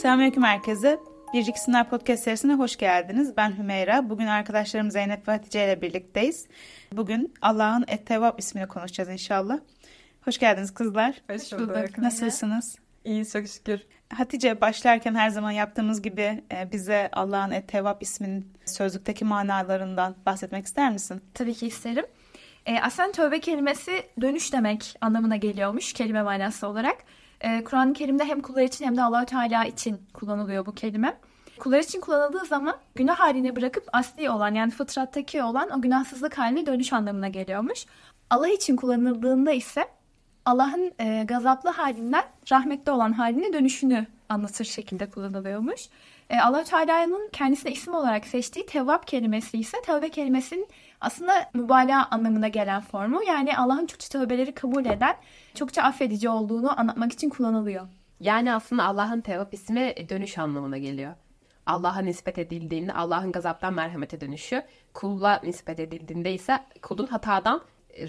Selamünaleyküm herkese. Biricik Sınav Podcast serisine hoş geldiniz. Ben Hümeyra. Bugün arkadaşlarım Zeynep ve Hatice ile birlikteyiz. Bugün Allah'ın Ettevab ismini konuşacağız inşallah. Hoş geldiniz kızlar. Hoş bulduk. Nasılsınız? İyi çok şükür. Hatice başlarken her zaman yaptığımız gibi e, bize Allah'ın Ettevab isminin sözlükteki manalarından bahsetmek ister misin? Tabii ki isterim. E, aslında tövbe kelimesi dönüş demek anlamına geliyormuş kelime manası olarak. E, Kur'an-ı Kerim'de hem kullar için hem de Allahü Teala için kullanılıyor bu kelime. Kullar için kullanıldığı zaman günah haline bırakıp asli olan yani fıtrattaki olan o günahsızlık haline dönüş anlamına geliyormuş. Allah için kullanıldığında ise Allah'ın e, gazaplı halinden rahmetli olan haline dönüşünü anlatır şekilde kullanılıyormuş. E, allah Teala'nın kendisine isim olarak seçtiği tevvap kelimesi ise tövbe kelimesinin aslında mübalağa anlamına gelen formu. Yani Allah'ın çokça tövbeleri kabul eden, çokça affedici olduğunu anlatmak için kullanılıyor. Yani aslında Allah'ın tevap ismi dönüş anlamına geliyor. Allah'a nispet edildiğinde Allah'ın gazaptan merhamete dönüşü, kulla nispet edildiğinde ise kulun hatadan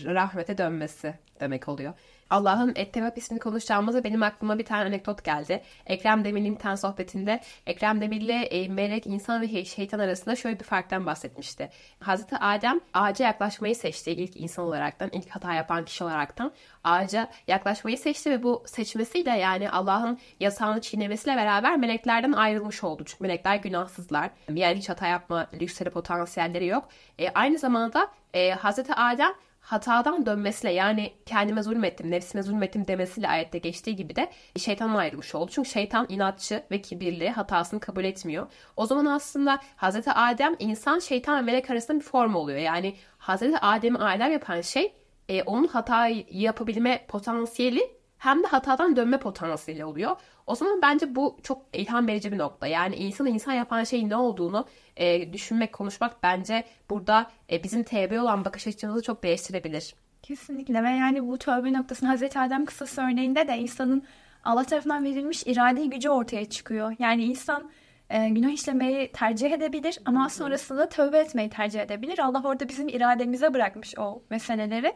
rahmete dönmesi demek oluyor. Allah'ın Ettevap ismini konuşacağımızda benim aklıma bir tane anekdot geldi. Ekrem Demir'in bir tane sohbetinde Ekrem Demir'le e, melek, insan ve şeytan arasında şöyle bir farktan bahsetmişti. Hazreti Adem ağaca yaklaşmayı seçti ilk insan olaraktan, ilk hata yapan kişi olaraktan. Ağaca yaklaşmayı seçti ve bu seçmesiyle yani Allah'ın yasağını çiğnemesiyle beraber meleklerden ayrılmış oldu. Çünkü melekler günahsızlar. Yani hiç hata yapma lüksleri potansiyelleri yok. E, aynı zamanda e, Hazreti Adem hatadan dönmesiyle yani kendime zulmettim, nefsime zulmettim demesiyle ayette geçtiği gibi de şeytanla ayrılmış oldu. Çünkü şeytan inatçı ve kibirli, hatasını kabul etmiyor. O zaman aslında Hazreti Adem insan, şeytan ve melek arasında bir form oluyor. Yani Hazreti Adem'i alem yapan şey e, onun hatayı yapabilme potansiyeli hem de hatadan dönme potansiyeli oluyor. O zaman bence bu çok ilham verici bir nokta. Yani insanı insan yapan şeyin ne olduğunu e, düşünmek, konuşmak bence burada e, bizim TB olan bakış açımızı çok değiştirebilir. Kesinlikle ve yani bu tövbe noktasının Hazreti Adem kısası örneğinde de insanın Allah tarafından verilmiş irade gücü ortaya çıkıyor. Yani insan e, günah işlemeyi tercih edebilir ama sonrasında tövbe etmeyi tercih edebilir. Allah orada bizim irademize bırakmış o meseleleri.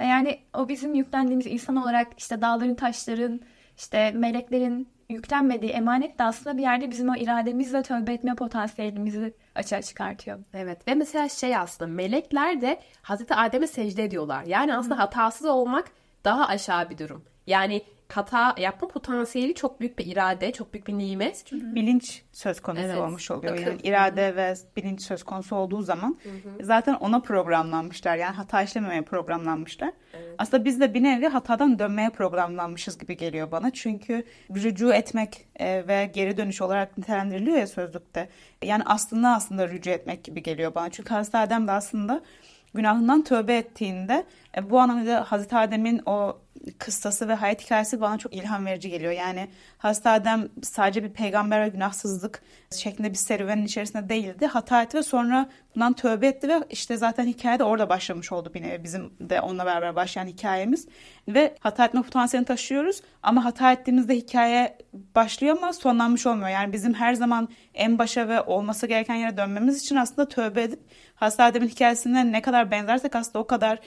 Yani o bizim yüklendiğimiz insan olarak işte dağların, taşların, işte meleklerin yüklenmediği emanet de aslında bir yerde bizim o irademizle tövbe etme potansiyelimizi açığa çıkartıyor. Evet ve mesela şey aslında melekler de Hazreti Adem'e secde ediyorlar. Yani aslında hatasız olmak daha aşağı bir durum. Yani hata yapma potansiyeli çok büyük bir irade, çok büyük bir nimet. Çünkü bilinç söz konusu evet. olmuş oluyor. Akıl. Yani irade Hı-hı. ve bilinç söz konusu olduğu zaman Hı-hı. zaten ona programlanmışlar. Yani hata işlememeye programlanmışlar. Evet. Aslında biz de bir nevi hatadan dönmeye programlanmışız gibi geliyor bana. Çünkü rücu etmek e, ve geri dönüş olarak nitelendiriliyor ya sözlükte. Yani aslında aslında rücu etmek gibi geliyor bana. Çünkü Hazreti Adem de aslında günahından tövbe ettiğinde bu anlamda Hazreti Adem'in o kıssası ve hayat hikayesi bana çok ilham verici geliyor. Yani Hazreti Adem sadece bir peygamber ve günahsızlık şeklinde bir serüvenin içerisinde değildi. Hata etti ve sonra bundan tövbe etti ve işte zaten hikaye de orada başlamış oldu bir nevi. Bizim de onunla beraber başlayan hikayemiz. Ve hata etme potansiyelini taşıyoruz ama hata ettiğimizde hikaye başlıyor ama sonlanmış olmuyor. Yani bizim her zaman en başa ve olması gereken yere dönmemiz için aslında tövbe edip Hazreti Adem'in hikayesinden ne kadar benzersek aslında o kadar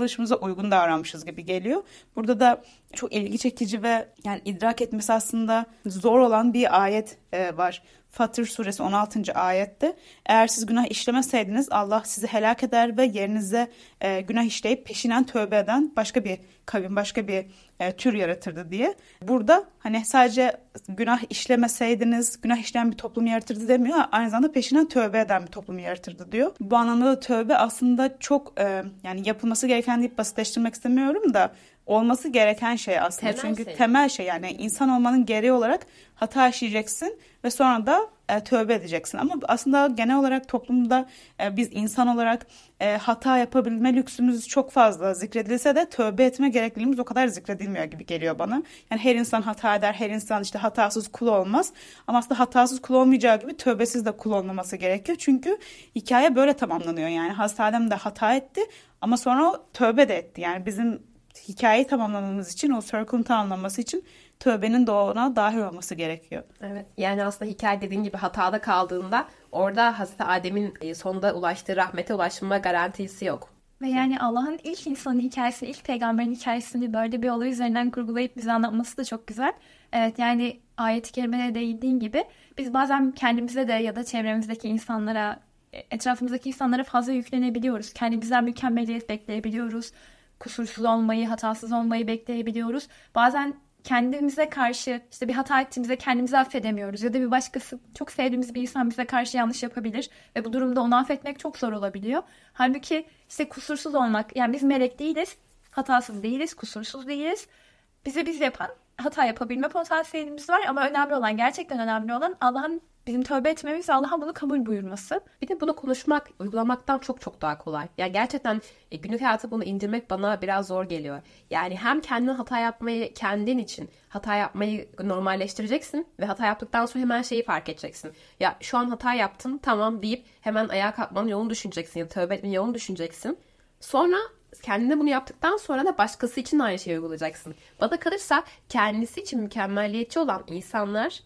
yaratılışımıza uygun davranmışız gibi geliyor. Burada da çok ilgi çekici ve yani idrak etmesi aslında zor olan bir ayet e, var. Fatır suresi 16. ayette eğer siz günah işlemeseydiniz Allah sizi helak eder ve yerinize e, günah işleyip peşinen tövbe eden başka bir kavim, başka bir e, tür yaratırdı diye. Burada hani sadece günah işlemeseydiniz günah işleyen bir toplum yaratırdı demiyor. Aynı zamanda peşinen tövbe eden bir toplum yaratırdı diyor. Bu anlamda da tövbe aslında çok e, yani yapılması gereken deyip basitleştirmek istemiyorum da olması gereken şey aslında. Temel Çünkü şey. temel şey yani insan olmanın gereği olarak hata işleyeceksin ve sonra da e, tövbe edeceksin. Ama aslında genel olarak toplumda e, biz insan olarak e, hata yapabilme lüksümüz çok fazla zikredilse de tövbe etme gerekliliğimiz o kadar zikredilmiyor gibi geliyor bana. Yani her insan hata eder, her insan işte hatasız kul olmaz. Ama aslında hatasız kul olmayacağı gibi tövbesiz de kul olmaması gerekiyor. Çünkü hikaye böyle tamamlanıyor yani. Hazreti Adem de hata etti ama sonra tövbe de etti. Yani bizim hikayeyi tamamlamamız için, o circle'ın tamamlanması için tövbenin de ona dahil olması gerekiyor. Evet. Yani aslında hikaye dediğin gibi hatada kaldığında orada Hazreti Adem'in e, sonunda ulaştığı rahmete ulaşma garantisi yok. Ve yani Allah'ın ilk insanın hikayesini, ilk peygamberin hikayesini böyle bir olay üzerinden kurgulayıp bize anlatması da çok güzel. Evet yani ayet-i kerimede değindiğin gibi biz bazen kendimize de ya da çevremizdeki insanlara, etrafımızdaki insanlara fazla yüklenebiliyoruz. Kendimizden mükemmeliyet bekleyebiliyoruz. Kusursuz olmayı, hatasız olmayı bekleyebiliyoruz. Bazen kendimize karşı işte bir hata ettiğimizde kendimizi affedemiyoruz ya da bir başkası çok sevdiğimiz bir insan bize karşı yanlış yapabilir ve bu durumda onu affetmek çok zor olabiliyor. Halbuki işte kusursuz olmak yani biz melek değiliz, hatasız değiliz, kusursuz değiliz. Bizi biz yapan hata yapabilme potansiyelimiz var ama önemli olan gerçekten önemli olan Allah'ın bizim tövbe etmemiz Allah'ın bunu kabul buyurması. Bir de bunu konuşmak, uygulamaktan çok çok daha kolay. Yani gerçekten e, günlük hayata bunu indirmek bana biraz zor geliyor. Yani hem kendin hata yapmayı kendin için hata yapmayı normalleştireceksin ve hata yaptıktan sonra hemen şeyi fark edeceksin. Ya şu an hata yaptın tamam deyip hemen ayağa kalkmanın yolunu düşüneceksin ya tövbe etmenin yolunu düşüneceksin. Sonra kendine bunu yaptıktan sonra da başkası için aynı şeyi uygulayacaksın. Bana kalırsa kendisi için mükemmelliyetçi olan insanlar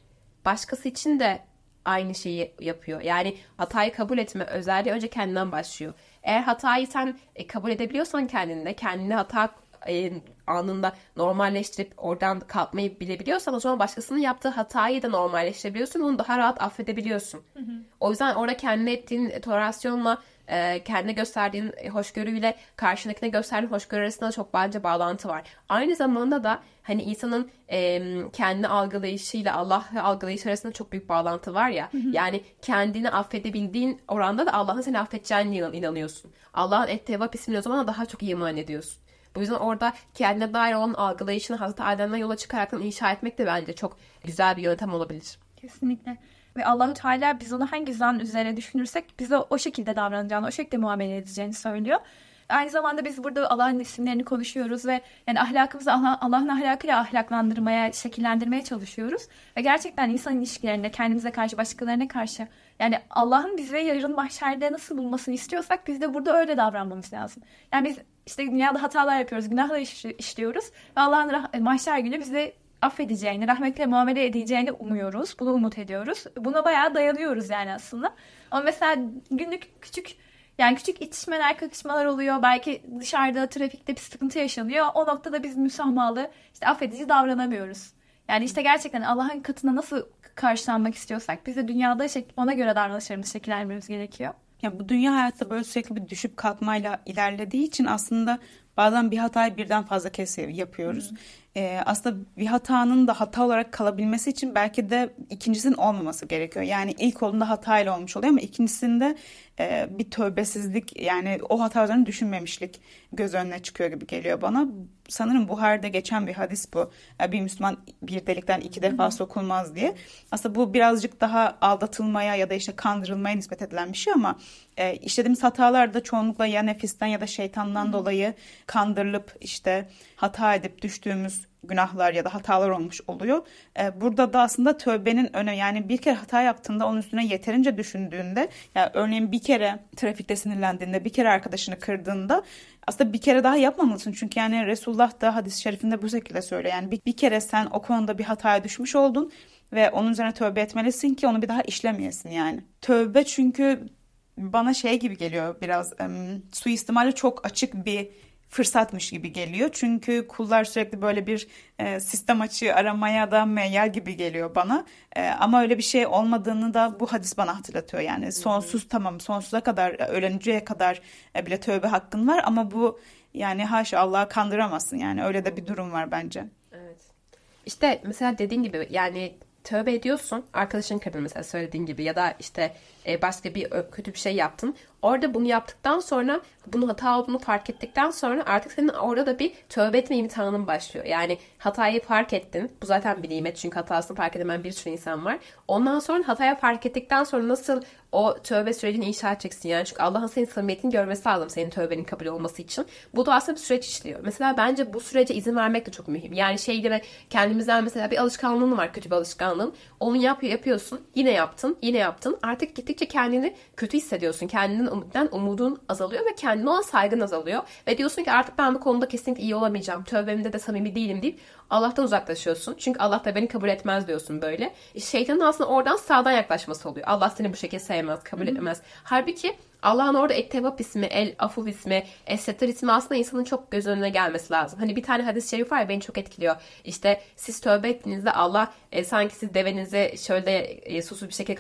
başkası için de aynı şeyi yapıyor. Yani hatayı kabul etme özelliği önce kendinden başlıyor. Eğer hatayı sen e, kabul edebiliyorsan kendinde, kendini hata e, anında normalleştirip oradan kalkmayı bilebiliyorsan o zaman başkasının yaptığı hatayı da normalleştirebiliyorsun. Onu daha rahat affedebiliyorsun. Hı hı. O yüzden orada kendine ettiğin tolerasyonla e, kendine gösterdiğin hoşgörüyle karşındakine gösterdiğin hoşgörü arasında çok bence bağlantı var. Aynı zamanda da hani insanın e, kendi algılayışıyla Allah algılayışı arasında çok büyük bağlantı var ya. Hı hı. Yani kendini affedebildiğin oranda da Allah'ın seni affedeceğine inanıyorsun. Allah'ın ettevap ismini o zaman daha çok iman ediyorsun. Bu yüzden orada kendine dair olan algılayışını Hazreti Adem'den yola çıkarak inşa etmek de bence çok güzel bir yöntem olabilir. Kesinlikle. Ve Allahu Teala biz onu hangi zan üzerine düşünürsek bize o şekilde davranacağını, o şekilde muamele edeceğini söylüyor. Aynı zamanda biz burada Allah'ın isimlerini konuşuyoruz ve yani ahlakımızı Allah'ın ahlakıyla ahlaklandırmaya, şekillendirmeye çalışıyoruz. Ve gerçekten insan ilişkilerinde kendimize karşı, başkalarına karşı yani Allah'ın bize yarın mahşerde nasıl bulmasını istiyorsak biz de burada öyle davranmamız lazım. Yani biz işte dünyada hatalar yapıyoruz, günahlar işliyoruz ve Allah'ın mahşer günü bize affedeceğini, rahmetle muamele edeceğini umuyoruz. Bunu umut ediyoruz. Buna bayağı dayanıyoruz yani aslında. Ama mesela günlük küçük yani küçük itişmeler, kakışmalar oluyor. Belki dışarıda trafikte bir sıkıntı yaşanıyor. O noktada biz müsamahalı, işte affedici davranamıyoruz. Yani işte gerçekten Allah'ın katına nasıl karşılanmak istiyorsak biz de dünyada ona göre davranışlarımızı şekillendirmemiz gerekiyor. Ya bu dünya hayatta böyle sürekli bir düşüp kalkmayla ilerlediği için aslında bazen bir hatayı birden fazla kez yapıyoruz. Hı e, aslında bir hatanın da hata olarak kalabilmesi için belki de ikincisinin olmaması gerekiyor. Yani ilk olduğunda hatayla olmuş oluyor ama ikincisinde e, bir tövbesizlik yani o hata üzerine düşünmemişlik göz önüne çıkıyor gibi geliyor bana. Sanırım Buhar'da geçen bir hadis bu. Bir Müslüman bir delikten iki defa sokulmaz diye. Aslında bu birazcık daha aldatılmaya ya da işte kandırılmaya nispet edilen bir şey ama e, işlediğimiz hatalar da çoğunlukla ya nefisten ya da şeytandan dolayı kandırılıp işte hata edip düştüğümüz günahlar ya da hatalar olmuş oluyor. Ee, burada da aslında tövbenin öne yani bir kere hata yaptığında onun üstüne yeterince düşündüğünde yani örneğin bir kere trafikte sinirlendiğinde bir kere arkadaşını kırdığında aslında bir kere daha yapmamalısın. Çünkü yani Resulullah da hadis-i şerifinde bu şekilde söylüyor. Yani bir, bir kere sen o konuda bir hataya düşmüş oldun ve onun üzerine tövbe etmelisin ki onu bir daha işlemeyesin yani. Tövbe çünkü bana şey gibi geliyor biraz um, suistimali çok açık bir fırsatmış gibi geliyor. Çünkü kullar sürekli böyle bir e, sistem açığı aramaya da meyyal gibi geliyor bana. E, ama öyle bir şey olmadığını da bu hadis bana hatırlatıyor. Yani sonsuz tamam sonsuza kadar e, ölünceye kadar e, bile tövbe hakkın var ama bu yani haşa Allah'ı kandıramazsın. Yani öyle de bir durum var bence. Evet. İşte mesela dediğin gibi yani tövbe ediyorsun. Arkadaşın kadın mesela söylediğin gibi ya da işte e, başka bir kötü bir şey yaptın. Orada bunu yaptıktan sonra bunu hata olduğunu fark ettikten sonra artık senin orada da bir tövbe etme imtihanın başlıyor. Yani hatayı fark ettin. Bu zaten bir nimet çünkü hatasını fark edemeyen bir sürü insan var. Ondan sonra hataya fark ettikten sonra nasıl o tövbe sürecini inşa edeceksin yani. Çünkü Allah'ın senin samimiyetini görmesi lazım senin tövbenin kabul olması için. Bu da aslında bir süreç işliyor. Mesela bence bu sürece izin vermek de çok mühim. Yani şey gibi kendimizden mesela bir alışkanlığın var kötü bir alışkanlığın. Onu yap, yapıyorsun. Yine yaptın. Yine yaptın. Artık gittikçe kendini kötü hissediyorsun. Kendinden umuttan umudun azalıyor ve kendine olan saygın azalıyor. Ve diyorsun ki artık ben bu konuda kesinlikle iyi olamayacağım. Tövbemde de samimi değilim deyip Allah'tan uzaklaşıyorsun. Çünkü Allah da beni kabul etmez diyorsun böyle. Şeytanın aslında oradan sağdan yaklaşması oluyor. Allah seni bu şekilde sevmez, kabul etmez. Halbuki Allah'ın orada Ettevap ismi, El Afuf ismi, Es-Setir ismi aslında insanın çok göz önüne gelmesi lazım. Hani bir tane hadis-i şerif var ya beni çok etkiliyor. İşte siz tövbe ettiğinizde Allah e, sanki siz devenizi şöyle e, susuz bir şekilde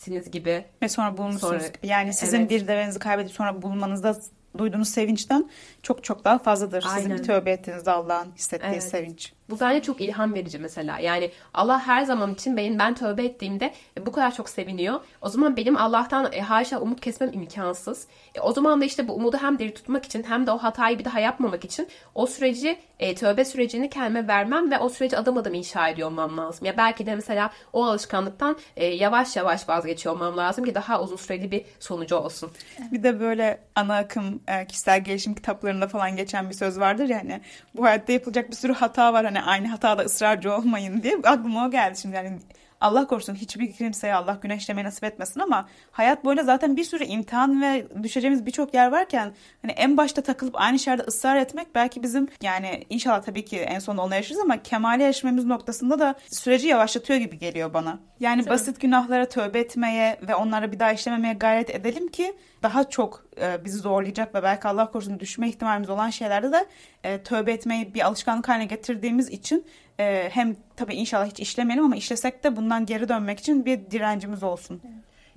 kaybetmişsiniz gibi. Ve sonra bulmuşsunuz gibi. Yani sizin evet. bir devenizi kaybedip sonra bulmanızda duyduğunuz sevinçten çok çok daha fazladır. Aynen. Sizin bir tövbe ettiğinizde Allah'ın hissettiği evet. sevinç. Bu bence çok ilham verici mesela. Yani Allah her zaman için benim ben tövbe ettiğimde e, bu kadar çok seviniyor. O zaman benim Allah'tan e, haşa umut kesmem imkansız. E, o zaman da işte bu umudu hem diri tutmak için hem de o hatayı bir daha yapmamak için o süreci e, tövbe sürecini kendime vermem ve o süreci adım adım inşa ediyor olmam lazım. Ya belki de mesela o alışkanlıktan e, yavaş yavaş vazgeçiyor olmam lazım ki daha uzun süreli bir sonucu olsun. Bir de böyle ana akım e, kişisel gelişim kitaplarında falan geçen bir söz vardır ya hani bu hayatta yapılacak bir sürü hata var hani aynı hatada ısrarcı olmayın diye aklıma o geldi şimdi. Yani Allah korusun hiçbir kimseye Allah güneşlemeyi nasip etmesin ama hayat boyunca zaten bir sürü imtihan ve düşeceğimiz birçok yer varken hani en başta takılıp aynı şeylerde ısrar etmek belki bizim yani inşallah tabii ki en sonunda onu yaşarız ama kemale erişmemiz noktasında da süreci yavaşlatıyor gibi geliyor bana. Yani Tabii. basit günahlara tövbe etmeye ve onlara bir daha işlememeye gayret edelim ki daha çok e, bizi zorlayacak ve belki Allah korusun düşme ihtimalimiz olan şeylerde de e, tövbe etmeyi bir alışkanlık haline getirdiğimiz için e, hem tabii inşallah hiç işlemeyelim ama işlesek de bundan geri dönmek için bir direncimiz olsun.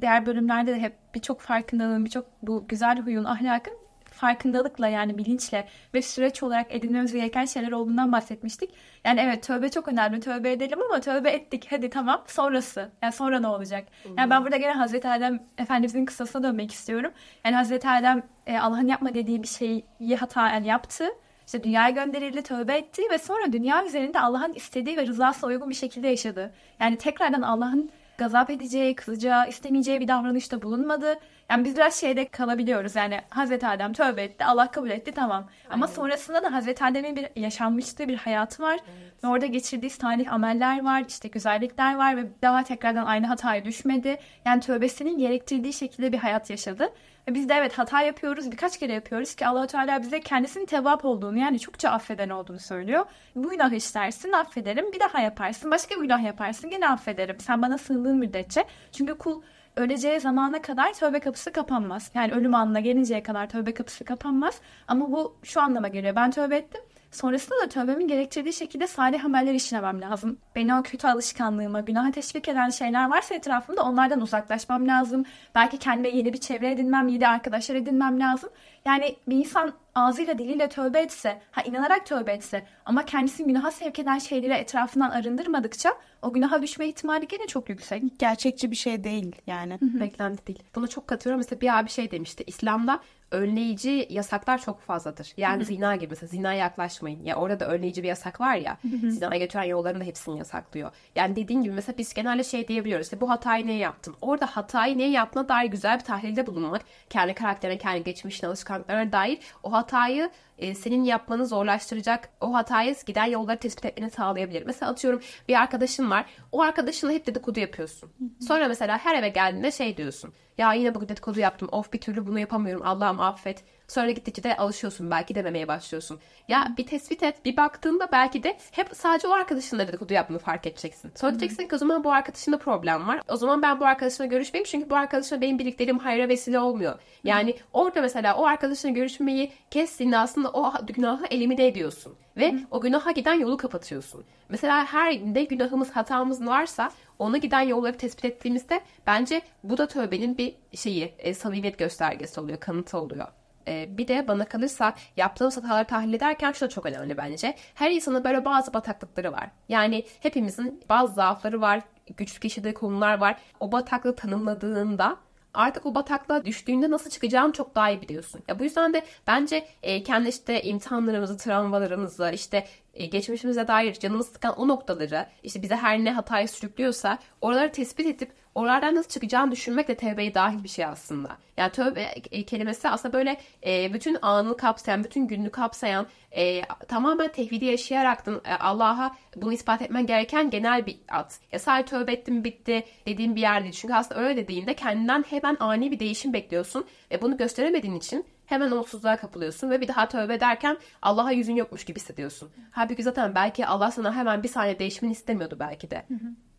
Diğer bölümlerde de hep birçok farkındalığın, birçok bu güzel huyun, ahlakın farkındalıkla yani bilinçle ve süreç olarak edinmemiz gereken şeyler olduğundan bahsetmiştik. Yani evet tövbe çok önemli. Tövbe edelim ama tövbe ettik. Hadi tamam. Sonrası. Yani sonra ne olacak? Yani ben burada gene Hazreti Adem Efendimizin kısasına dönmek istiyorum. Yani Hazreti Adem e, Allah'ın yapma dediği bir şeyi hata yani yaptı. İşte dünyaya gönderildi, tövbe etti ve sonra dünya üzerinde Allah'ın istediği ve rızasına uygun bir şekilde yaşadı. Yani tekrardan Allah'ın gazap edeceği, kızacağı, istemeyeceği bir davranışta bulunmadı. Yani biz biraz şeyde kalabiliyoruz. Yani Hazreti Adem tövbe etti, Allah kabul etti tamam. Aynen. Ama sonrasında da Hazreti Adem'in bir yaşanmıştığı bir hayatı var. Evet. Ve orada geçirdiği salih ameller var, işte güzellikler var ve daha tekrardan aynı hataya düşmedi. Yani tövbesinin gerektirdiği şekilde bir hayat yaşadı. Ve biz de evet hata yapıyoruz, birkaç kere yapıyoruz ki Allah Teala bize kendisinin tevap olduğunu yani çokça affeden olduğunu söylüyor. Bu günah işlersin, affederim. Bir daha yaparsın, başka bir günah yaparsın, yine affederim. Sen bana sığındığın müddetçe. Çünkü kul öleceği zamana kadar tövbe kapısı kapanmaz. Yani ölüm anına gelinceye kadar tövbe kapısı kapanmaz. Ama bu şu anlama geliyor. Ben tövbe ettim. Sonrasında da tövbemin gerektirdiği şekilde salih ameller işlemem lazım. Beni o kötü alışkanlığıma, günaha teşvik eden şeyler varsa etrafımda onlardan uzaklaşmam lazım. Belki kendime yeni bir çevre edinmem, yeni arkadaşlar edinmem lazım. Yani bir insan ağzıyla diliyle tövbe etse, ha inanarak tövbe etse ama kendisini günaha sevk eden şeyleri etrafından arındırmadıkça o günaha düşme ihtimali gene çok yüksek. Gerçekçi bir şey değil yani. Beklenti değil. Buna çok katıyorum. Mesela bir abi şey demişti. İslam'da önleyici yasaklar çok fazladır. Yani Hı-hı. zina gibi mesela zinaya yaklaşmayın. Ya orada da önleyici bir yasak var ya. Hı-hı. Zinaya götüren yolların da hepsini yasaklıyor. Yani dediğin gibi mesela biz genelde şey diyebiliyoruz. İşte bu hatayı niye yaptın? Orada hatayı niye yaptığına dair güzel bir tahlilde bulunmak. Kendi karakterine, kendi geçmişine, alışkanlıklarına dair o hatayı e, senin yapmanı zorlaştıracak o hatayı giden yolları tespit etmeni sağlayabilir. Mesela atıyorum bir arkadaşın var. O arkadaşınla hep dedikodu yapıyorsun. Sonra mesela her eve geldiğinde şey diyorsun. Ya yine bugün dedikodu yaptım. Of bir türlü bunu yapamıyorum. Allah'ım affet. Sonra gittikçe de alışıyorsun. Belki dememeye başlıyorsun. Ya bir tespit et. Bir baktığında belki de hep sadece o arkadaşınla dedikodu yaptığını fark edeceksin. Sonra diyeceksin ki o zaman bu arkadaşında problem var. O zaman ben bu arkadaşımla görüşmeyeyim. Çünkü bu arkadaşımla benim birlikteliğim hayra vesile olmuyor. Yani orada mesela o arkadaşınla görüşmeyi kestiğinde aslında o günahı elimine ediyorsun. Ve Hı. o günaha giden yolu kapatıyorsun. Mesela her ne günahımız, hatamız varsa ona giden yolları tespit ettiğimizde bence bu da tövbenin bir şeyi, e, samimiyet göstergesi oluyor, kanıtı oluyor. E, bir de bana kalırsa yaptığımız hataları tahlil ederken şu da çok önemli bence. Her insanın böyle bazı bataklıkları var. Yani hepimizin bazı zaafları var, güçlü yaşadığı konular var. O bataklığı tanımladığında artık o bataklığa düştüğünde nasıl çıkacağını çok daha iyi biliyorsun. Ya bu yüzden de bence e, kendi işte imtihanlarımızı, travmalarımızı, işte e, geçmişimize dair canımız sıkan o noktaları, işte bize her ne hatayı sürüklüyorsa oraları tespit edip oralardan nasıl çıkacağını düşünmek de tevbeyi dahil bir şey aslında. Yani tövbe e, kelimesi aslında böyle e, bütün anı kapsayan, bütün gününü kapsayan, e, tamamen tevhidi yaşayaraktan e, Allah'a bunu ispat etmen gereken genel bir at. Ya sadece tövbe ettim bitti dediğim bir yer değil. Çünkü aslında öyle dediğinde kendinden hemen ani bir değişim bekliyorsun ve bunu gösteremediğin için hemen umutsuzluğa kapılıyorsun ve bir daha tövbe ederken Allah'a yüzün yokmuş gibi hissediyorsun. Halbuki zaten belki Allah sana hemen bir saniye değişmeni istemiyordu belki de.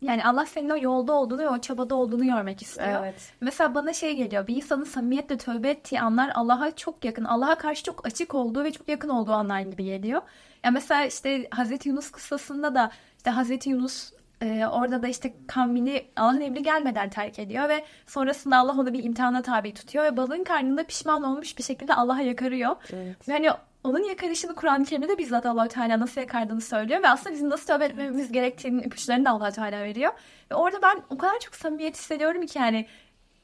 Yani Allah senin o yolda olduğunu ve o çabada olduğunu görmek istiyor. Evet. Mesela bana şey geliyor. Bir insanın samimiyetle tövbe ettiği anlar Allah'a çok yakın. Allah'a karşı çok açık olduğu ve çok yakın olduğu anlar gibi geliyor. Ya mesela işte Hazreti Yunus kıssasında da işte Hazreti Yunus e, orada da işte kavmini Allah'ın emri gelmeden terk ediyor ve sonrasında Allah onu bir imtihana tabi tutuyor ve balığın karnında pişman olmuş bir şekilde Allah'a yakarıyor. Evet. Yani onun yakarışını Kur'an-ı Kerim'de bizzat allah Teala nasıl yakardığını söylüyor ve aslında bizim nasıl tövbe etmemiz gerektiğinin ipuçlarını da allah Teala veriyor. Ve orada ben o kadar çok samimiyet hissediyorum ki yani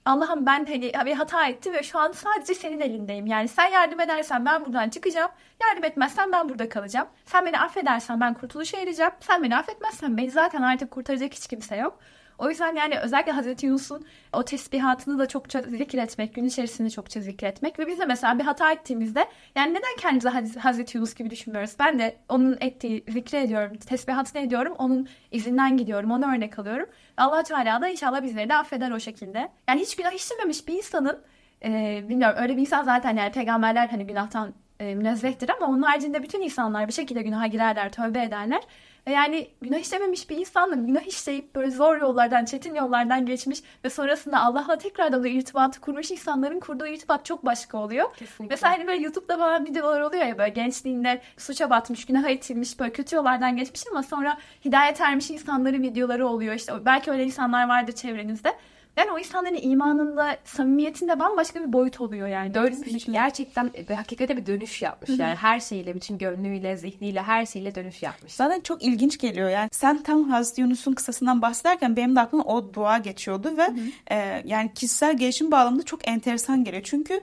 Allah'ım ben hani bir hata ettim ve şu an sadece senin elindeyim. Yani sen yardım edersen ben buradan çıkacağım. Yardım etmezsen ben burada kalacağım. Sen beni affedersen ben kurtuluşa ereceğim. Sen beni affetmezsen beni zaten artık kurtaracak hiç kimse yok. O yüzden yani özellikle Hazreti Yunus'un o tesbihatını da çokça zikretmek, gün içerisinde çokça zikretmek ve biz de mesela bir hata ettiğimizde yani neden kendimizi Hazreti Yunus gibi düşünmüyoruz? Ben de onun ettiği zikri ediyorum, tesbihatını ediyorum, onun izinden gidiyorum, ona örnek alıyorum. allah Teala da inşallah bizleri de affeder o şekilde. Yani hiç günah işlememiş bir insanın, e, bilmiyorum öyle bir insan zaten yani peygamberler hani günahtan e, münezzehtir ama onun haricinde bütün insanlar bir şekilde günaha girerler, tövbe ederler. Ve yani günah işlememiş bir insanla günah işleyip böyle zor yollardan, çetin yollardan geçmiş ve sonrasında Allah'la tekrardan o irtibatı kurmuş insanların kurduğu irtibat çok başka oluyor. Kesinlikle. Mesela hani böyle YouTube'da falan videolar oluyor ya böyle gençliğinde suça batmış, günaha itilmiş, böyle kötü yollardan geçmiş ama sonra hidayet ermiş insanların videoları oluyor. İşte belki öyle insanlar vardır çevrenizde. Yani o insanların imanında, samimiyetinde bambaşka bir boyut oluyor yani. Doğru gerçekten ve hakikaten bir dönüş yapmış. Yani her şeyle, bütün gönlüyle, zihniyle, her şeyle dönüş yapmış. Zaten çok ilginç geliyor yani. Sen tam Hazreti Yunus'un kısasından bahsederken benim de aklıma o dua geçiyordu ve e, yani kişisel gelişim bağlamında çok enteresan geliyor. Çünkü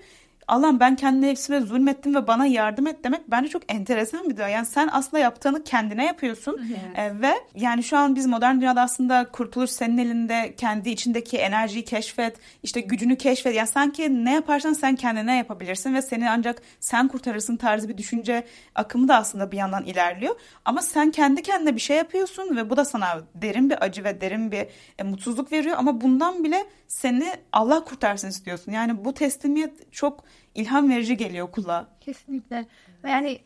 Allah'ım ben kendi nefsime zulmettim ve bana yardım et demek bence çok enteresan bir dua. Yani sen aslında yaptığını kendine yapıyorsun evet. ee, ve yani şu an biz modern dünyada aslında kurtuluş senin elinde kendi içindeki enerjiyi keşfet, işte gücünü keşfet. Yani sanki ne yaparsan sen kendine yapabilirsin ve seni ancak sen kurtarırsın tarzı bir düşünce akımı da aslında bir yandan ilerliyor. Ama sen kendi kendine bir şey yapıyorsun ve bu da sana derin bir acı ve derin bir e, mutsuzluk veriyor ama bundan bile seni Allah kurtarsın istiyorsun. Yani bu teslimiyet çok ilham verici geliyor kulağa. Kesinlikle. Yani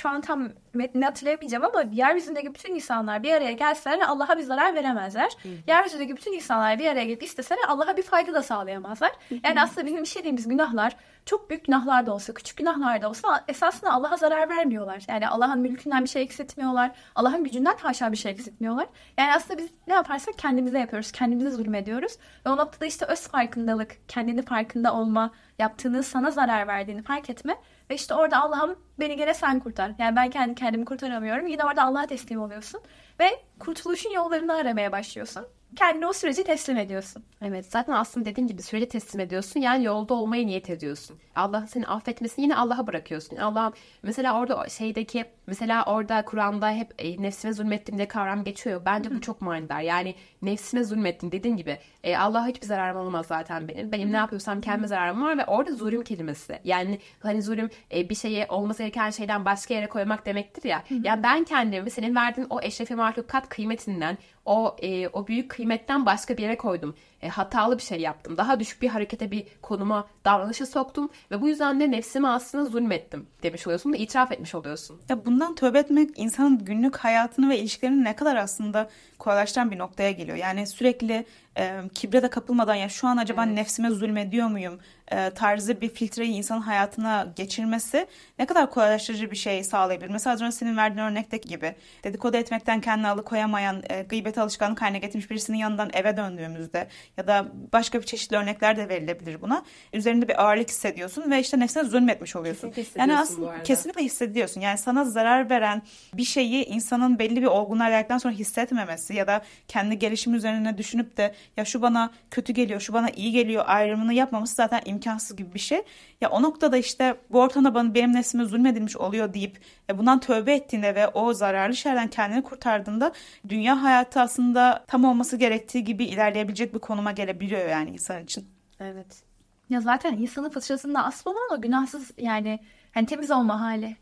şu an tam metnini hatırlayamayacağım ama yeryüzündeki bütün insanlar bir araya gelseler Allah'a bir zarar veremezler. Hı. Yeryüzündeki bütün insanlar bir araya gelip isteseler Allah'a bir fayda da sağlayamazlar. Hı. Yani aslında bizim işlediğimiz günahlar çok büyük günahlar da olsa, küçük günahlar da olsa esasında Allah'a zarar vermiyorlar. Yani Allah'ın mülkünden bir şey eksiltmiyorlar. Allah'ın gücünden haşa bir şey eksiltmiyorlar. Yani aslında biz ne yaparsak kendimize yapıyoruz. Kendimize zulmediyoruz. Ve o noktada işte öz farkındalık, kendini farkında olma, yaptığını sana zarar verdiğini fark etme ve işte orada Allah'ım beni gene sen kurtar. Yani ben kendi kendimi kurtaramıyorum. Yine orada Allah'a teslim oluyorsun. Ve kurtuluşun yollarını aramaya başlıyorsun kendini o süreci teslim ediyorsun. Evet zaten aslında dediğim gibi süreci teslim ediyorsun. Yani yolda olmaya niyet ediyorsun. Allah seni affetmesini yine Allah'a bırakıyorsun. Allah mesela orada şeydeki mesela orada Kur'an'da hep e, nefsime zulmettim diye kavram geçiyor. Bence bu çok manidar. Yani nefsime zulmettim dediğin gibi e, Allah'a hiçbir zararım olmaz zaten benim. Benim ne yapıyorsam kendime zararım var ve orada zulüm kelimesi. Yani hani zulüm e, bir şeye olması gereken şeyden başka yere koymak demektir ya. Yani ben kendimi senin verdiğin o eşrefi mahlukat kıymetinden o e, o büyük kıymetten başka bir yere koydum. E, hatalı bir şey yaptım. Daha düşük bir harekete bir konuma davranışa soktum ve bu yüzden de nefsime aslında zulmettim demiş oluyorsun da itiraf etmiş oluyorsun. Ya bundan tövbe etmek insanın günlük hayatını ve ilişkilerini ne kadar aslında kolaylaştıran bir noktaya geliyor. Yani sürekli e, kibre de kapılmadan ya şu an acaba evet. nefsime zulmediyor muyum e, tarzı bir filtreyi insanın hayatına geçirmesi ne kadar kolaylaştırıcı bir şey sağlayabilir. Mesela az önce senin verdiğin örnekteki gibi dedikodu etmekten kendini alıkoyamayan, e, gıybet alışkanlık haline getirmiş birisinin yanından eve döndüğümüzde ya da başka bir çeşitli örnekler de verilebilir buna. Üzerinde bir ağırlık hissediyorsun ve işte nefsine zulmetmiş oluyorsun. Yani aslında kesinlikle hissediyorsun. Yani sana zarar veren bir şeyi insanın belli bir olgunluğa geldikten sonra hissetmemesi ya da kendi gelişim üzerine düşünüp de ya şu bana kötü geliyor, şu bana iyi geliyor ayrımını yapmaması zaten imkansız gibi bir şey. Ya o noktada işte bu ortamda bana benim neslime zulmedilmiş oluyor deyip e, bundan tövbe ettiğinde ve o zararlı şeylerden kendini kurtardığında dünya hayatı aslında tam olması gerektiği gibi ilerleyebilecek bir konuma gelebiliyor yani insan için. Evet. Ya zaten insanın fıtratında asıl olan o günahsız yani hani temiz olma hali.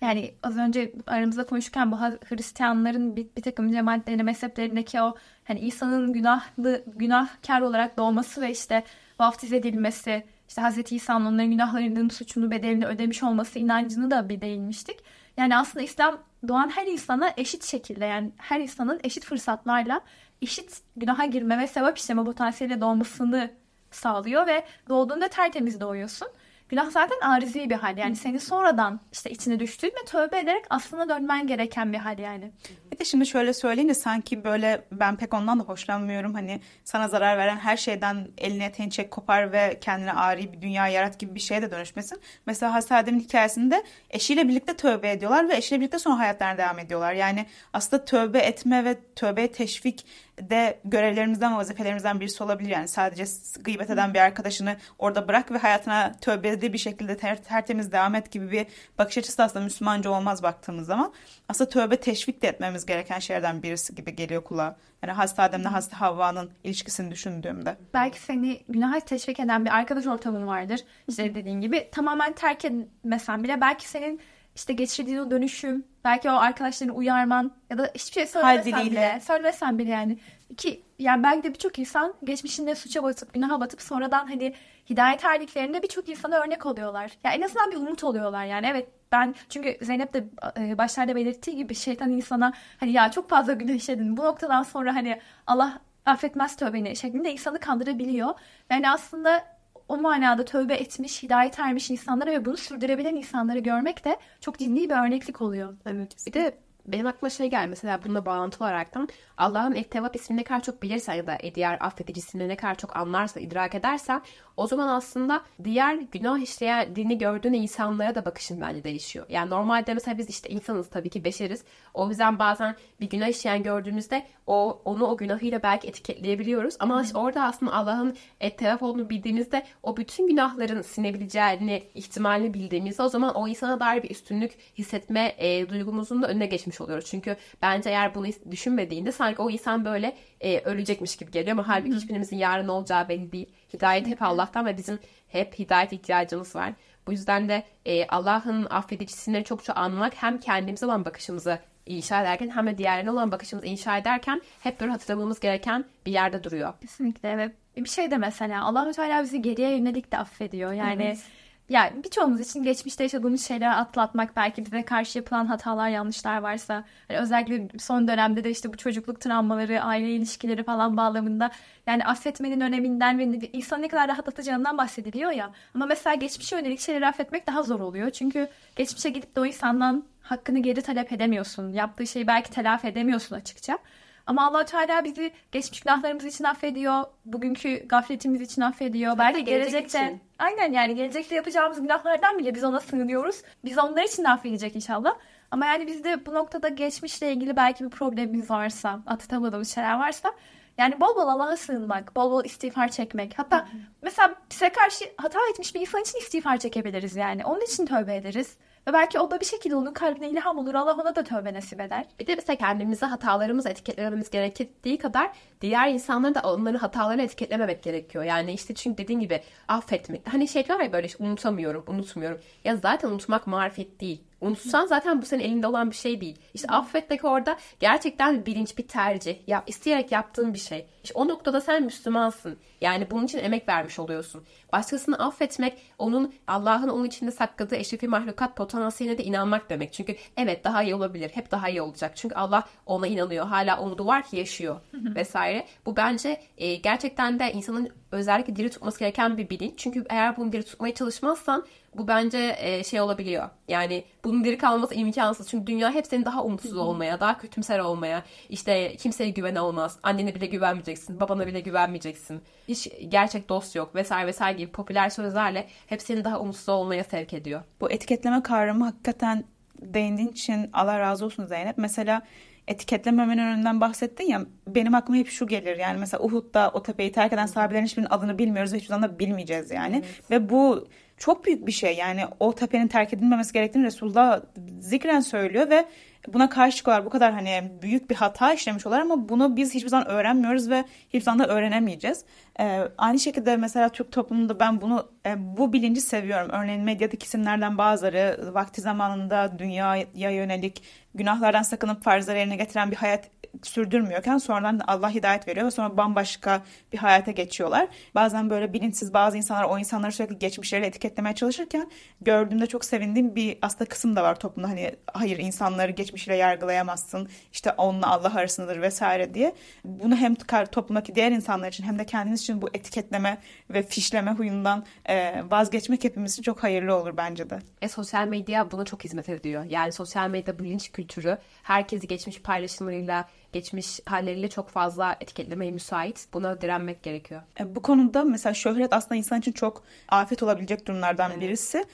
Yani az önce aramızda konuşurken bu Hristiyanların bir, bir takım cemaatlerine, mezheplerindeki o hani İsa'nın günahlı, günahkar olarak doğması ve işte vaftiz edilmesi, işte Hazreti İsa'nın onların günahlarının suçunu, bedelini ödemiş olması inancını da bir değinmiştik. Yani aslında İslam doğan her insana eşit şekilde yani her insanın eşit fırsatlarla eşit günaha girme ve sevap işleme potansiyeliyle doğmasını sağlıyor ve doğduğunda tertemiz doğuyorsun. Günah zaten arizi bir hal. Yani senin sonradan işte içine düştüğün ve tövbe ederek aslında dönmen gereken bir hal yani. Bir de şimdi şöyle söyleyince sanki böyle ben pek ondan da hoşlanmıyorum. Hani sana zarar veren her şeyden eline eteğini çek kopar ve kendine ari bir dünya yarat gibi bir şeye de dönüşmesin. Mesela Hasadem'in hikayesinde eşiyle birlikte tövbe ediyorlar ve eşiyle birlikte sonra hayatlarına devam ediyorlar. Yani aslında tövbe etme ve tövbe teşvik de görevlerimizden ve vazifelerimizden birisi olabilir. Yani sadece gıybet eden bir arkadaşını orada bırak ve hayatına tövbeli bir şekilde ter, tertemiz devam et gibi bir bakış açısı aslında Müslümanca olmaz baktığımız zaman. Aslında tövbe teşvik de etmemiz gereken şeylerden birisi gibi geliyor kulağa. Yani Hazreti Adem'le Hazreti Havva'nın ilişkisini düşündüğümde. Belki seni günaha teşvik eden bir arkadaş ortamın vardır. İşte dediğin gibi tamamen terk etmesen bile belki senin işte geçirdiğin o dönüşüm, belki o arkadaşlarını uyarman ya da hiçbir şey söylemesen bile, söylemesen bile yani. Ki yani belki de birçok insan geçmişinde suça batıp, günaha batıp sonradan hani hidayet erdiklerinde birçok insana örnek oluyorlar. Ya yani en azından bir umut oluyorlar yani. Evet ben çünkü Zeynep de e, başlarda belirttiği gibi şeytan insana hani ya çok fazla günah işledin bu noktadan sonra hani Allah affetmez tövbeni şeklinde insanı kandırabiliyor. Yani aslında o manada tövbe etmiş, hidayet ermiş insanları ve bunu sürdürebilen insanları görmek de çok ciddi bir örneklik oluyor. Evet. Bir de benim aklıma şey geldi mesela bununla bağlantılı olaraktan Allah'ın Ettevap ismini ne kadar çok bilirsen ya da diğer affedicisini ne kadar çok anlarsa, idrak edersen o zaman aslında diğer günah işleyenliğini gördüğün insanlara da bakışın bence değişiyor. Yani normalde mesela biz işte insanız tabii ki beşeriz. O yüzden bazen bir günah işleyen gördüğümüzde o onu o günahıyla belki etiketleyebiliyoruz. Ama işte orada aslında Allah'ın ettevap olduğunu bildiğimizde o bütün günahların sinebileceğini ihtimalini bildiğimizde o zaman o insana dair bir üstünlük hissetme e, duygumuzun da önüne geçmiş oluyoruz. Çünkü bence eğer bunu düşünmediğinde sanki o insan böyle e, ölecekmiş gibi geliyor ama halbuki hiçbirimizin yarın olacağı belli değil. Hidayet hep Allah'tan ve bizim hep hidayet ihtiyacımız var. Bu yüzden de e, Allah'ın affedicisini çok çok anlamak hem kendimize olan bakışımızı inşa ederken hem de diğerlerine olan bakışımızı inşa ederken hep böyle hatırlamamız gereken bir yerde duruyor. Kesinlikle evet. Bir şey de mesela Allahü Teala bizi geriye yönelik de affediyor. Yani evet yani birçoğumuz için geçmişte yaşadığımız şeyleri atlatmak belki bize karşı yapılan hatalar yanlışlar varsa hani özellikle son dönemde de işte bu çocukluk travmaları aile ilişkileri falan bağlamında yani affetmenin öneminden ve insan ne kadar rahatlatacağından bahsediliyor ya. Ama mesela geçmişe yönelik şeyleri affetmek daha zor oluyor. Çünkü geçmişe gidip de o insandan hakkını geri talep edemiyorsun. Yaptığı şeyi belki telafi edemiyorsun açıkça ama allah Teala bizi geçmiş günahlarımız için affediyor. Bugünkü gafletimiz için affediyor. Belki gelecek gelecekte için. aynen yani gelecekte yapacağımız günahlardan bile biz ona sığınıyoruz. Biz onlar için de affedecek inşallah. Ama yani bizde bu noktada geçmişle ilgili belki bir problemimiz varsa, atatamadığımız şeyler varsa yani bol bol Allah'a sığınmak, bol bol istiğfar çekmek. Hatta Hı-hı. mesela bize karşı hata etmiş bir insan için istiğfar çekebiliriz yani. Onun için tövbe ederiz. Ve belki o da bir şekilde onun kalbine ilham olur. Allah ona da tövbe nasip eder. Bir de mesela kendimize hatalarımızı etiketlememiz gerektiği kadar diğer insanların da onların hatalarını etiketlememek gerekiyor. Yani işte çünkü dediğin gibi affetmek. Hani şey var ya böyle işte unutamıyorum, unutmuyorum. Ya zaten unutmak marifet değil. Unutsan zaten bu senin elinde olan bir şey değil. İşte affetmek orada gerçekten bilinç, bir tercih. Ya, isteyerek yaptığın bir şey. İşte o noktada sen Müslümansın. Yani bunun için emek vermiş oluyorsun. Başkasını affetmek, onun Allah'ın onun içinde sakladığı eşrefi mahlukat potansiyeline de inanmak demek. Çünkü evet daha iyi olabilir. Hep daha iyi olacak. Çünkü Allah ona inanıyor. Hala umudu var ki yaşıyor vesaire. Bu bence e, gerçekten de insanın özellikle diri tutması gereken bir bilinç. Çünkü eğer bunu diri tutmaya çalışmazsan bu bence e, şey olabiliyor. Yani bunun diri kalması imkansız. Çünkü dünya hep seni daha umutsuz olmaya, daha kötümser olmaya, işte kimseye güven olmaz. Annene bile güvenmeyeceksin, babana bile güvenmeyeceksin. Hiç gerçek dost yok vesaire vesaire gibi popüler sözlerle hep seni daha umutsuz olmaya sevk ediyor. Bu etiketleme kavramı hakikaten değindiğin için Allah razı olsun Zeynep. Mesela etiketlememenin önünden bahsettin ya benim aklıma hep şu gelir yani mesela Uhud'da o tepeyi terk eden sahabelerin hiçbirinin adını bilmiyoruz ve hiçbir zaman da bilmeyeceğiz yani evet. ve bu çok büyük bir şey yani o tepenin terk edilmemesi gerektiğini Resulullah zikren söylüyor ve buna karşı çıkıyorlar bu kadar hani büyük bir hata işlemiş olar ama bunu biz hiçbir zaman öğrenmiyoruz ve hiçbir zaman da öğrenemeyeceğiz. Ee, aynı şekilde mesela Türk toplumunda ben bunu e, bu bilinci seviyorum. Örneğin medyadaki isimlerden bazıları vakti zamanında dünyaya yönelik günahlardan sakınıp farzları yerine getiren bir hayat sürdürmüyorken sonradan Allah hidayet veriyor ve sonra bambaşka bir hayata geçiyorlar. Bazen böyle bilinçsiz bazı insanlar o insanları sürekli geçmişleriyle etiketlemeye çalışırken gördüğümde çok sevindiğim bir aslında kısım da var toplumda. Hani hayır insanları geçmişiyle yargılayamazsın. İşte onunla Allah arasındadır vesaire diye. Bunu hem toplumdaki diğer insanlar için hem de kendiniz için bu etiketleme ve fişleme huyundan e, vazgeçmek hepimiz için çok hayırlı olur bence de. E, sosyal medya buna çok hizmet ediyor. Yani sosyal medya bilinç kültürü herkesi geçmiş paylaşımlarıyla, geçmiş halleriyle çok fazla etiketlemeye müsait. Buna direnmek gerekiyor. E, bu konuda mesela şöhret aslında insan için çok afet olabilecek durumlardan evet. birisi.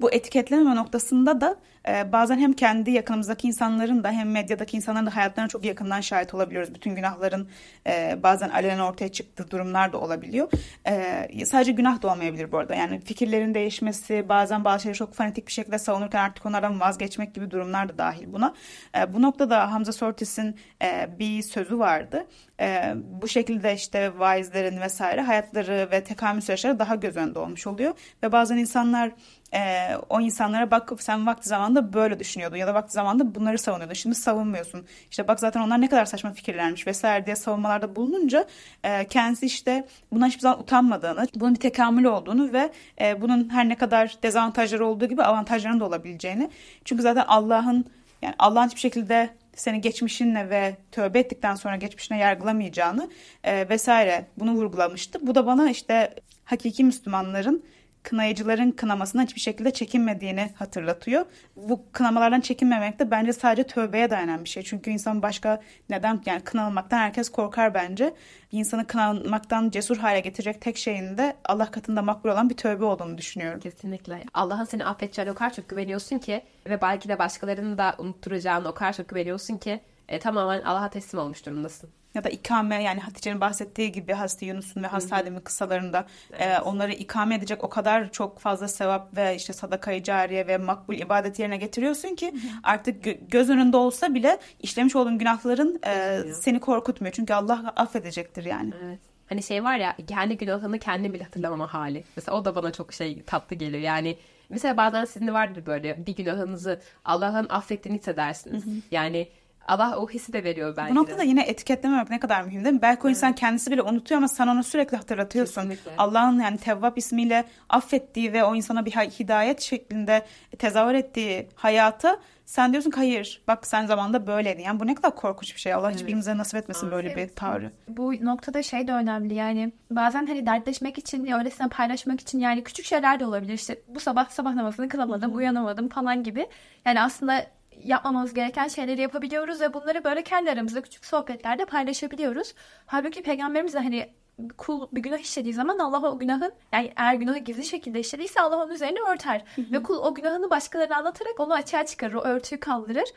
Bu etiketlememe noktasında da e, bazen hem kendi yakınımızdaki insanların da hem medyadaki insanların da hayatlarına çok yakından şahit olabiliyoruz. Bütün günahların e, bazen alenen ortaya çıktığı durumlar da olabiliyor. E, sadece günah da olmayabilir bu arada. Yani fikirlerin değişmesi, bazen bazı şeyleri çok fanatik bir şekilde savunurken artık onlardan vazgeçmek gibi durumlar da dahil buna. E, bu noktada Hamza Sortis'in e, bir sözü vardı. E, bu şekilde işte vaizlerin vesaire hayatları ve tekamül süreçleri daha göz önünde olmuş oluyor. Ve bazen insanlar e, o insanlara bakıp sen vakti zamanında böyle düşünüyordun ya da vakti zamanında bunları savunuyordun. Şimdi savunmuyorsun. İşte bak zaten onlar ne kadar saçma fikirlermiş vesaire diye savunmalarda bulununca e, kendisi işte bundan hiçbir zaman utanmadığını, bunun bir tekamül olduğunu ve e, bunun her ne kadar dezavantajları olduğu gibi avantajlarının da olabileceğini. Çünkü zaten Allah'ın yani Allah'ın hiçbir şekilde seni geçmişinle ve tövbe ettikten sonra geçmişine yargılamayacağını e, vesaire bunu vurgulamıştı. Bu da bana işte hakiki Müslümanların kınayıcıların kınamasından hiçbir şekilde çekinmediğini hatırlatıyor. Bu kınamalardan çekinmemek de bence sadece tövbeye dayanan bir şey. Çünkü insan başka neden yani kınanmaktan herkes korkar bence. Bir insanı kınanmaktan cesur hale getirecek tek şeyin de Allah katında makbul olan bir tövbe olduğunu düşünüyorum. Kesinlikle. Allah'ın seni affedeceğine o kadar çok güveniyorsun ki ve belki de başkalarını da unutturacağını o kadar çok güveniyorsun ki e, tamamen Allah'a teslim olmuş durumdasın ya da ikame yani Hatice'nin bahsettiği gibi Hazreti Yunus'un ve Hazreti Adem'in kıssalarında e, evet. e, onları ikame edecek o kadar çok fazla sevap ve işte sadakayı cariye ve makbul ibadet yerine getiriyorsun ki artık gö- göz önünde olsa bile işlemiş olduğun günahların e, seni korkutmuyor. Çünkü Allah affedecektir yani. Evet. Hani şey var ya kendi günahını kendi bile hatırlamama hali. Mesela o da bana çok şey tatlı geliyor. Yani mesela bazen sizin de vardır böyle bir günahınızı Allah'ın affettiğini hissedersiniz. Hı hı. Yani Allah o hissi de veriyor belki Bu noktada de. yine etiketlememek ne kadar mühim değil mi? Belki o insan evet. kendisi bile unutuyor ama sen onu sürekli hatırlatıyorsun. Allah'ın yani Tevvap ismiyle affettiği ve o insana bir hidayet şeklinde tezahür ettiği hayata sen diyorsun ki hayır bak sen zamanında böyleydin. Yani bu ne kadar korkunç bir şey. Allah evet. hiçbirimize nasip etmesin böyle evet. bir tavrı. Bu noktada şey de önemli yani bazen hani dertleşmek için öylesine paylaşmak için yani küçük şeyler de olabilir. İşte bu sabah sabah namazını kılamadım, uyanamadım falan gibi. Yani aslında yapmamamız gereken şeyleri yapabiliyoruz ve bunları böyle kendi aramızda küçük sohbetlerde paylaşabiliyoruz. Halbuki peygamberimiz de hani kul bir günah işlediği zaman Allah o günahın yani eğer günahı gizli şekilde işlediyse Allah onun üzerine örter. Ve kul o günahını başkalarına anlatarak onu açığa çıkarır. O örtüyü kaldırır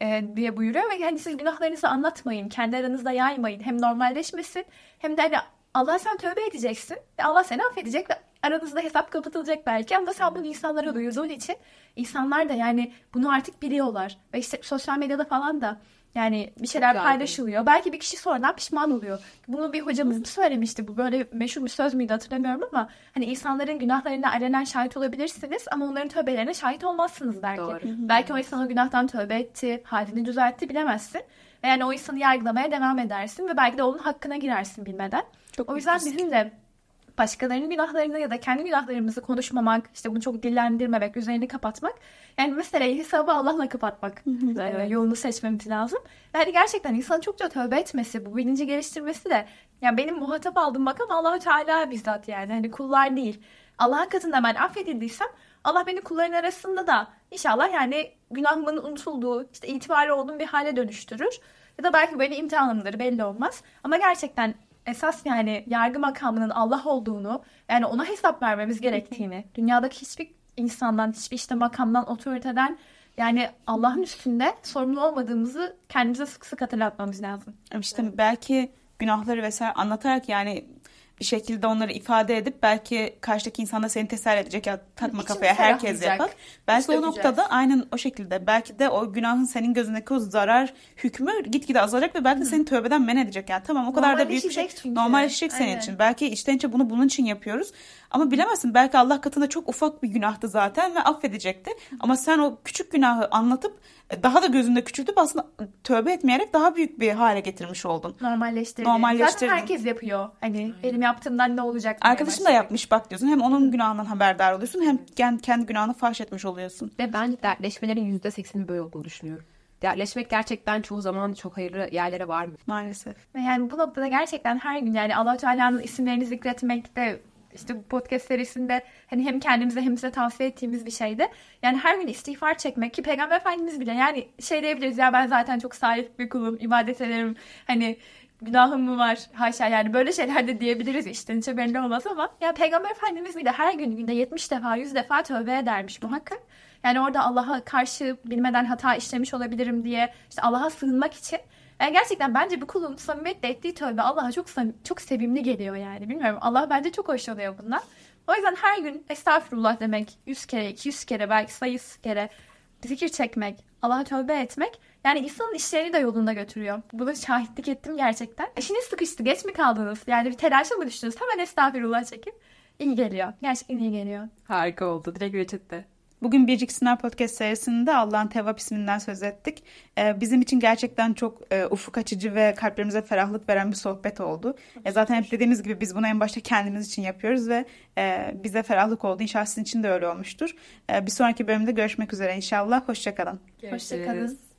e, diye buyuruyor. Ve yani siz günahlarınızı anlatmayın. Kendi aranızda yaymayın. Hem normalleşmesin hem de hani Allah sen tövbe edeceksin. Ve Allah seni affedecek ve aranızda hesap kapatılacak belki ama sen bunu insanlara duyurduğun için insanlar da yani bunu artık biliyorlar. Ve işte sosyal medyada falan da yani bir şeyler Çok paylaşılıyor. Yardım. Belki bir kişi sonradan pişman oluyor. Bunu bir hocamız mı söylemişti? Bu böyle meşhur bir söz müydü hatırlamıyorum ama hani insanların günahlarına alenen şahit olabilirsiniz ama onların tövbelerine şahit olmazsınız belki. Doğru. belki o insan o günahtan tövbe etti, halini düzeltti bilemezsin. Ve yani o insanı yargılamaya devam edersin ve belki de onun hakkına girersin bilmeden. Çok o yüzden bizim de başkalarının günahlarını ya da kendi günahlarımızı konuşmamak, işte bunu çok dillendirmemek, üzerini kapatmak. Yani mesela hesabı Allah'la kapatmak evet. yolunu seçmemiz lazım. Yani gerçekten insanın çokça tövbe etmesi, bu bilinci geliştirmesi de yani benim muhatap aldığım makam Allahu Teala bizzat yani hani kullar değil. Allah'ın katında ben affedildiysem Allah beni kulların arasında da inşallah yani günahımın unutulduğu, işte itibarlı olduğum bir hale dönüştürür. Ya da belki böyle imtihanımdır belli olmaz. Ama gerçekten esas yani yargı makamının Allah olduğunu yani ona hesap vermemiz gerektiğini dünyadaki hiçbir insandan hiçbir işte makamdan otoriteden yani Allah'ın üstünde sorumlu olmadığımızı kendimize sık sık hatırlatmamız lazım. İşte belki günahları vesaire anlatarak yani bir şekilde onları ifade edip belki karşıdaki insan da seni teselli edecek ya takma kafaya herkes yapar. Belki o noktada aynen o şekilde belki de o günahın senin gözündeki o zarar hükmü gitgide azalacak ve belki de seni tövbeden men edecek. Yani tamam o kadar da büyük bir şey. Çünkü. Normalleşecek senin aynen. için. Belki içten içe bunu bunun için yapıyoruz. Ama bilemezsin belki Allah katında çok ufak bir günahtı zaten ve affedecekti. Ama sen o küçük günahı anlatıp daha da gözünde küçültüp aslında tövbe etmeyerek daha büyük bir hale getirmiş oldun. Normalleştirdin. Normalleştirdin. Zaten herkes yapıyor. Hani benim yaptığımdan ne olacak? Arkadaşım da yapmış bak diyorsun. Hem onun günahından haberdar oluyorsun hem kendi, kendi günahını fahş etmiş oluyorsun. Ve ben dertleşmelerin %80'i böyle olduğunu düşünüyorum. Dertleşmek gerçekten çoğu zaman çok hayırlı yerlere var mı? Maalesef. Yani bu noktada gerçekten her gün yani Allah Teala'nın isimlerini zikretmek de işte bu podcast serisinde hani hem kendimize hem size tavsiye ettiğimiz bir şeydi. Yani her gün istiğfar çekmek ki Peygamber Efendimiz bile yani şey diyebiliriz ya ben zaten çok salih bir kulum, ibadet ederim. Hani günahım mı var? Haşa yani böyle şeyler de diyebiliriz işte içe belli olmaz ama ya Peygamber Efendimiz bile her gün günde 70 defa 100 defa tövbe edermiş muhakkak. Yani orada Allah'a karşı bilmeden hata işlemiş olabilirim diye işte Allah'a sığınmak için yani gerçekten bence bu kulun samimiyetle ettiği tövbe Allah'a çok çok sevimli geliyor yani. Bilmiyorum Allah bence çok hoşlanıyor bundan. O yüzden her gün estağfurullah demek 100 kere 200 kere belki sayısız kere zikir çekmek, Allah'a tövbe etmek yani insanın işlerini de yolunda götürüyor. Buna şahitlik ettim gerçekten. İşiniz sıkıştı geç mi kaldınız? Yani bir telaşa mı düştünüz? Hemen estağfurullah çekip iyi geliyor. Gerçekten iyi geliyor. Harika oldu. Direkt reçette. Bugün Biricik Sınav Podcast serisinde Allah'ın Tevap isminden söz ettik. Ee, bizim için gerçekten çok e, ufuk açıcı ve kalplerimize ferahlık veren bir sohbet oldu. E, zaten hep dediğimiz gibi biz bunu en başta kendimiz için yapıyoruz ve e, bize ferahlık oldu. İnşallah sizin için de öyle olmuştur. E, bir sonraki bölümde görüşmek üzere inşallah. Hoşçakalın. Hoşçakalın.